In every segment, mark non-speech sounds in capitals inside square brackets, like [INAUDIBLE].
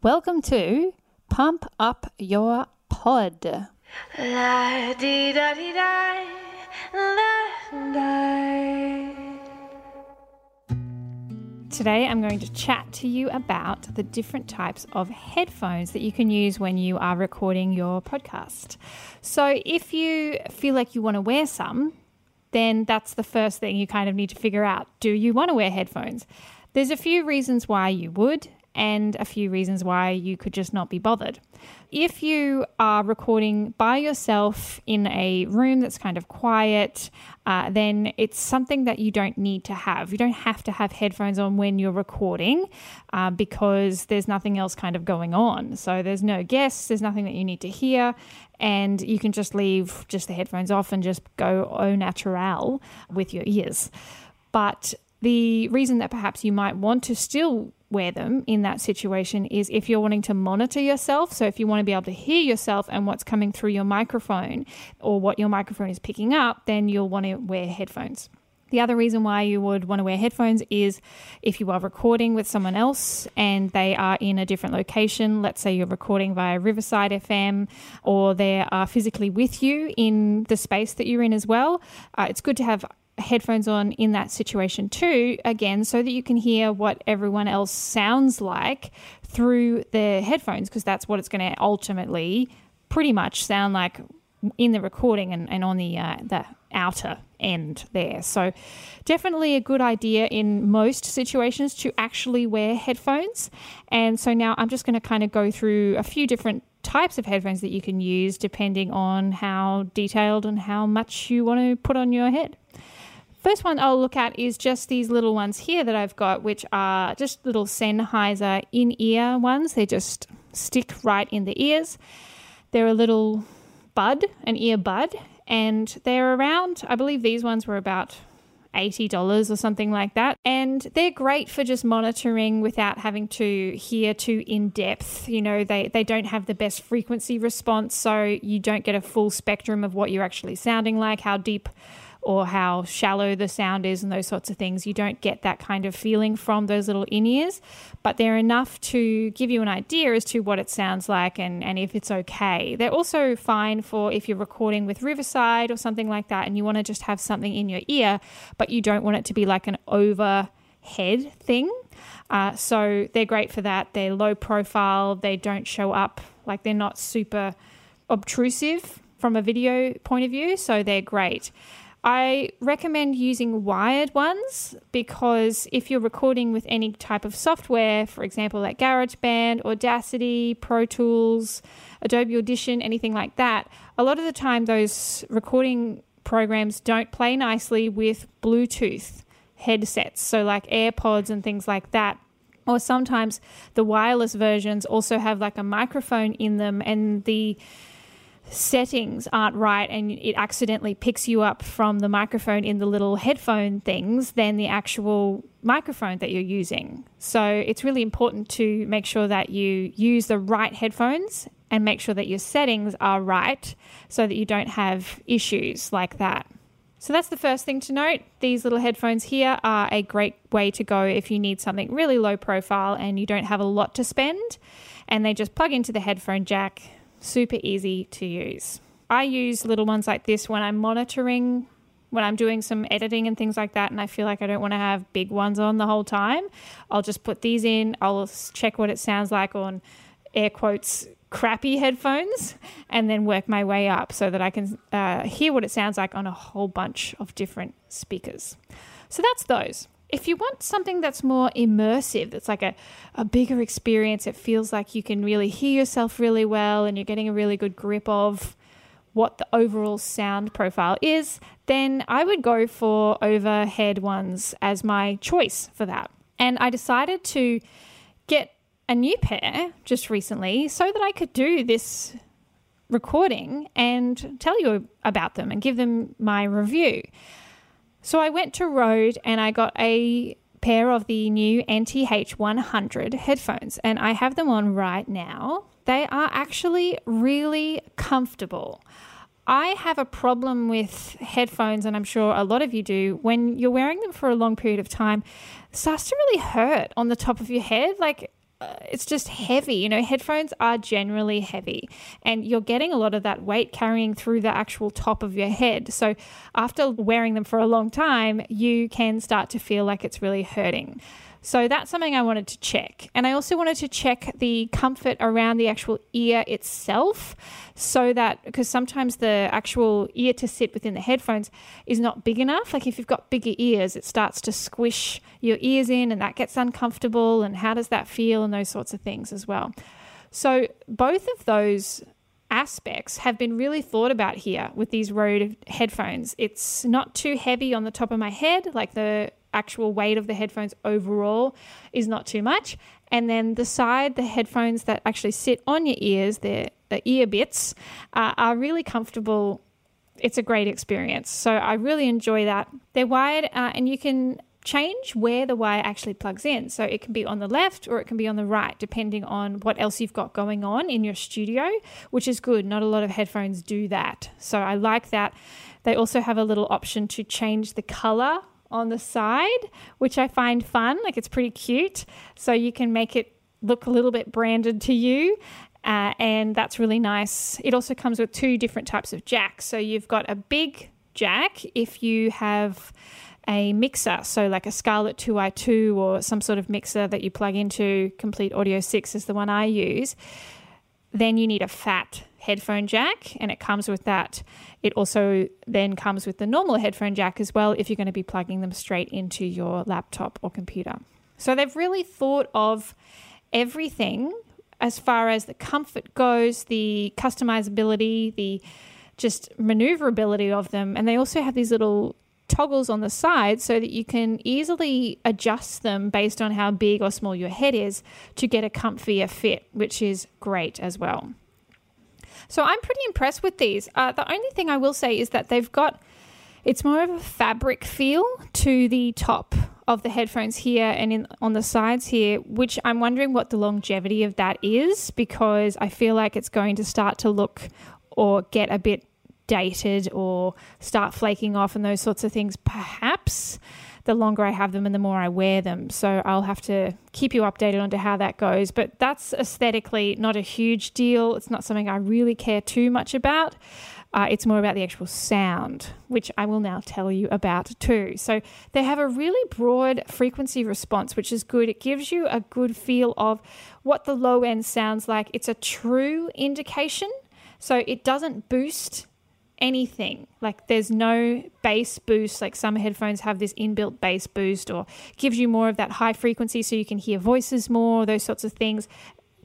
Welcome to Pump Up Your Pod. Today, I'm going to chat to you about the different types of headphones that you can use when you are recording your podcast. So, if you feel like you want to wear some, then that's the first thing you kind of need to figure out. Do you want to wear headphones? There's a few reasons why you would, and a few reasons why you could just not be bothered. If you are recording by yourself in a room that's kind of quiet, uh, then it's something that you don't need to have. You don't have to have headphones on when you're recording uh, because there's nothing else kind of going on. So there's no guests, there's nothing that you need to hear, and you can just leave just the headphones off and just go au naturel with your ears. But the reason that perhaps you might want to still wear them in that situation is if you're wanting to monitor yourself. So, if you want to be able to hear yourself and what's coming through your microphone or what your microphone is picking up, then you'll want to wear headphones. The other reason why you would want to wear headphones is if you are recording with someone else and they are in a different location. Let's say you're recording via Riverside FM or they are physically with you in the space that you're in as well. Uh, it's good to have headphones on in that situation too, again, so that you can hear what everyone else sounds like through the headphones, because that's what it's going to ultimately pretty much sound like in the recording and, and on the uh, the outer end there. So definitely a good idea in most situations to actually wear headphones. And so now I'm just going to kind of go through a few different types of headphones that you can use depending on how detailed and how much you want to put on your head. First one I'll look at is just these little ones here that I've got, which are just little Sennheiser in ear ones. They just stick right in the ears. They're a little bud, an ear bud, and they're around, I believe these ones were about $80 or something like that. And they're great for just monitoring without having to hear too in depth. You know, they, they don't have the best frequency response, so you don't get a full spectrum of what you're actually sounding like, how deep or how shallow the sound is and those sorts of things. You don't get that kind of feeling from those little in ears, but they're enough to give you an idea as to what it sounds like and, and if it's okay. They're also fine for if you're recording with Riverside or something like that and you want to just have something in your ear, but you don't want it to be like an overhead thing. Uh, so they're great for that. They're low profile, they don't show up, like they're not super obtrusive from a video point of view, so they're great. I recommend using wired ones because if you're recording with any type of software, for example, like GarageBand, Audacity, Pro Tools, Adobe Audition, anything like that, a lot of the time those recording programs don't play nicely with Bluetooth headsets, so like AirPods and things like that. Or sometimes the wireless versions also have like a microphone in them, and the settings aren't right and it accidentally picks you up from the microphone in the little headphone things than the actual microphone that you're using. So it's really important to make sure that you use the right headphones and make sure that your settings are right so that you don't have issues like that. So that's the first thing to note. These little headphones here are a great way to go if you need something really low profile and you don't have a lot to spend. And they just plug into the headphone jack super easy to use. I use little ones like this when I'm monitoring, when I'm doing some editing and things like that, and I feel like I don't want to have big ones on the whole time. I'll just put these in, I'll check what it sounds like on air quotes crappy headphones and then work my way up so that I can uh, hear what it sounds like on a whole bunch of different speakers. So that's those if you want something that's more immersive, that's like a, a bigger experience, it feels like you can really hear yourself really well and you're getting a really good grip of what the overall sound profile is, then I would go for overhead ones as my choice for that. And I decided to get a new pair just recently so that I could do this recording and tell you about them and give them my review. So I went to Rode and I got a pair of the new NTH 100 headphones, and I have them on right now. They are actually really comfortable. I have a problem with headphones, and I'm sure a lot of you do. When you're wearing them for a long period of time, starts to really hurt on the top of your head. Like uh, it's just heavy. You know, headphones are generally heavy, and you're getting a lot of that weight carrying through the actual top of your head. So, after wearing them for a long time, you can start to feel like it's really hurting. So that's something I wanted to check. And I also wanted to check the comfort around the actual ear itself so that because sometimes the actual ear to sit within the headphones is not big enough. Like if you've got bigger ears, it starts to squish your ears in and that gets uncomfortable. And how does that feel? And those sorts of things as well. So both of those aspects have been really thought about here with these Rode headphones. It's not too heavy on the top of my head, like the actual weight of the headphones overall is not too much. And then the side, the headphones that actually sit on your ears, the, ear bits, uh, are really comfortable. It's a great experience. So I really enjoy that. They're wired uh, and you can change where the wire actually plugs in. So it can be on the left or it can be on the right, depending on what else you've got going on in your studio, which is good. Not a lot of headphones do that. So I like that. They also have a little option to change the color on the side, which I find fun. Like it's pretty cute. So you can make it look a little bit branded to you. Uh, and that's really nice. It also comes with two different types of jacks. So you've got a big jack if you have a mixer, so like a Scarlett 2i2 or some sort of mixer that you plug into Komplete Audio 6 is the one I use. Then you need a fat headphone jack, and it comes with that. It also then comes with the normal headphone jack as well if you're going to be plugging them straight into your laptop or computer. So they've really thought of everything as far as the comfort goes, the customizability, the just maneuverability of them. And they also have these little toggles on the side so that you can easily adjust them based on how big or small your head is to get a comfier fit, which is great as well. So I'm pretty impressed with these. Uh, the only thing I will say is that they've got it's more of a fabric feel to the top of the headphones here and in on the sides here, which I'm wondering what the longevity of that is because I feel like it's going to start to look or get a bit dated or start flaking off and those sorts of things perhaps the longer I have them and the more I wear them. So I'll have to keep you updated on to how that goes. But that's aesthetically not a huge deal. It's not something I really care too much about. Uh, it's more about the actual sound, which I will now tell you about too. So they have a really broad frequency response, which is good. It gives you a good feel of what the low end sounds like. It's a true indication. So it doesn't boost anything. Like there's no bass boost, like some headphones have this inbuilt bass boost or gives you more of that high frequency so you can hear voices more, those sorts of things,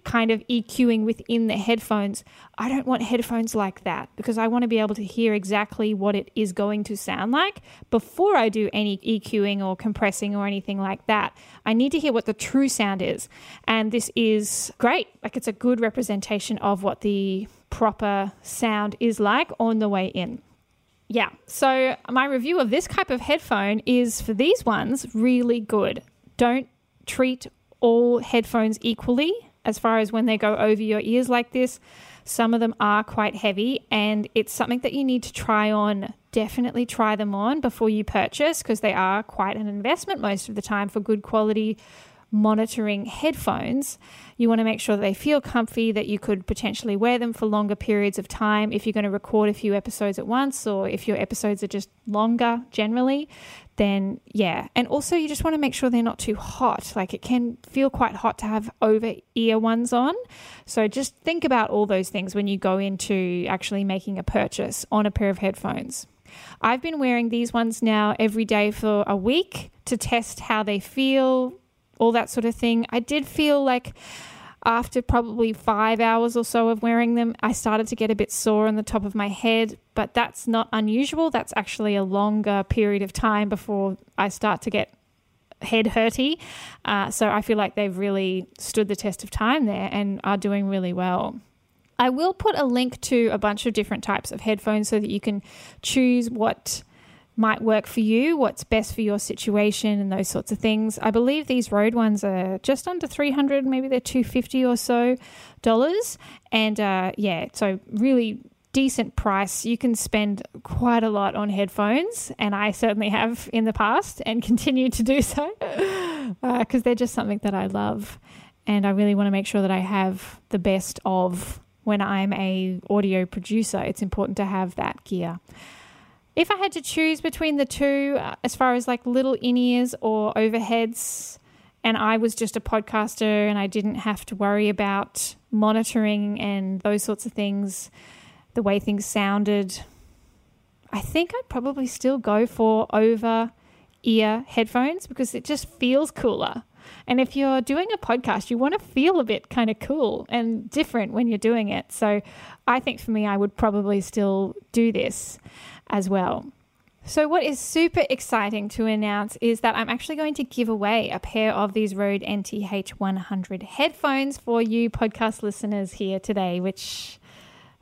kind of EQing within the headphones. I don't want headphones like that because I want to be able to hear exactly what it is going to sound like before I do any EQing or compressing or anything like that. I need to hear what the true sound is. And this is great. Like it's a good representation of what the proper sound is like on the way in. Yeah, so my review of this type of headphone is for these ones really good. Don't treat all headphones equally as far as when they go over your ears like this. Some of them are quite heavy, and it's something that you need to try on. Definitely try them on before you purchase because they are quite an investment most of the time for good quality monitoring headphones, you want to make sure that they feel comfy, that you could potentially wear them for longer periods of time if you're going to record a few episodes at once or if your episodes are just longer generally, then yeah. And also, you just want to make sure they're not too hot. Like it can feel quite hot to have over ear ones on. So just think about all those things when you go into actually making a purchase on a pair of headphones. I've been wearing these ones now every day for a week to test how they feel, all that sort of thing. I did feel like after probably five hours or so of wearing them, I started to get a bit sore on the top of my head, but that's not unusual. That's actually a longer period of time before I start to get head hurty. Uh, so I feel like they've really stood the test of time there and are doing really well. I will put a link to a bunch of different types of headphones so that you can choose what might work for you, what's best for your situation, and those sorts of things. I believe these Rode ones are just under 300, maybe they're 250 or so dollars. And uh, yeah, so really decent price. You can spend quite a lot on headphones, and I certainly have in the past and [LAUGHS] continue to do so because [LAUGHS] uh, they're just something that I love. and I really want to make sure that I have the best of when I'm a audio producer. It's important to have that gear. If I had to choose between the two, uh, as far as like little in ears or overheads, and I was just a podcaster and I didn't have to worry about monitoring and those sorts of things, the way things sounded, I think I'd probably still go for over ear headphones because it just feels cooler. And if you're doing a podcast, you want to feel a bit kind of cool and different when you're doing it. So I think for me, I would probably still do this as well. So, what is super exciting to announce is that I'm actually going to give away a pair of these Rode NTH 100 headphones for you podcast listeners here today, which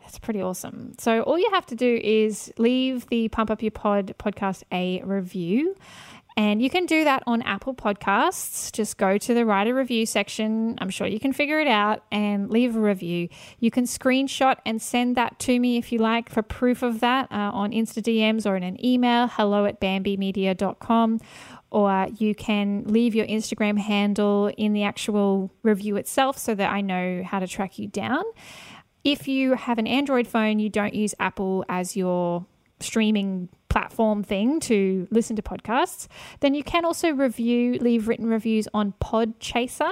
that's pretty awesome. So, all you have to do is leave the Pump Up Your Pod podcast a review. And you can do that on Apple Podcasts. Just go to the write a review section. I'm sure you can figure it out and leave a review. You can screenshot and send that to me if you like for proof of that uh, on Insta DMs or in an email hello at bambymedia.com. Or you can leave your Instagram handle in the actual review itself so that I know how to track you down. If you have an Android phone, you don't use Apple as your streaming platform thing to listen to podcasts, then you can also review, leave written reviews on Podchaser,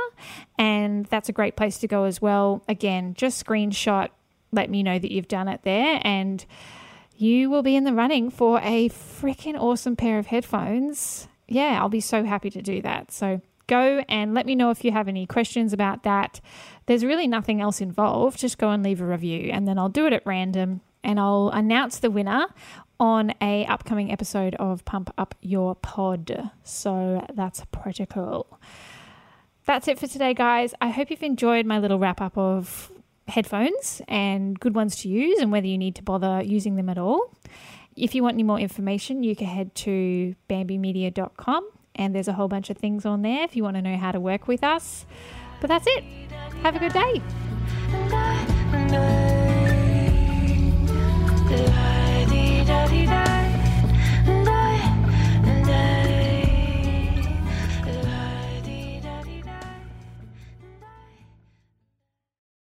and that's a great place to go as well. Again, just screenshot, let me know that you've done it there, and you will be in the running for a freaking awesome pair of headphones. Yeah, I'll be so happy to do that. So go and let me know if you have any questions about that. There's really nothing else involved. Just go and leave a review, and then I'll do it at random and I'll announce the winner on a upcoming episode of Pump Up Your Pod. So that's pretty cool. That's it for today, guys. I hope you've enjoyed my little wrap up of headphones and good ones to use and whether you need to bother using them at all. If you want any more information, you can head to bambymedia.com and there's a whole bunch of things on there if you want to know how to work with us. But that's it. Have a good day.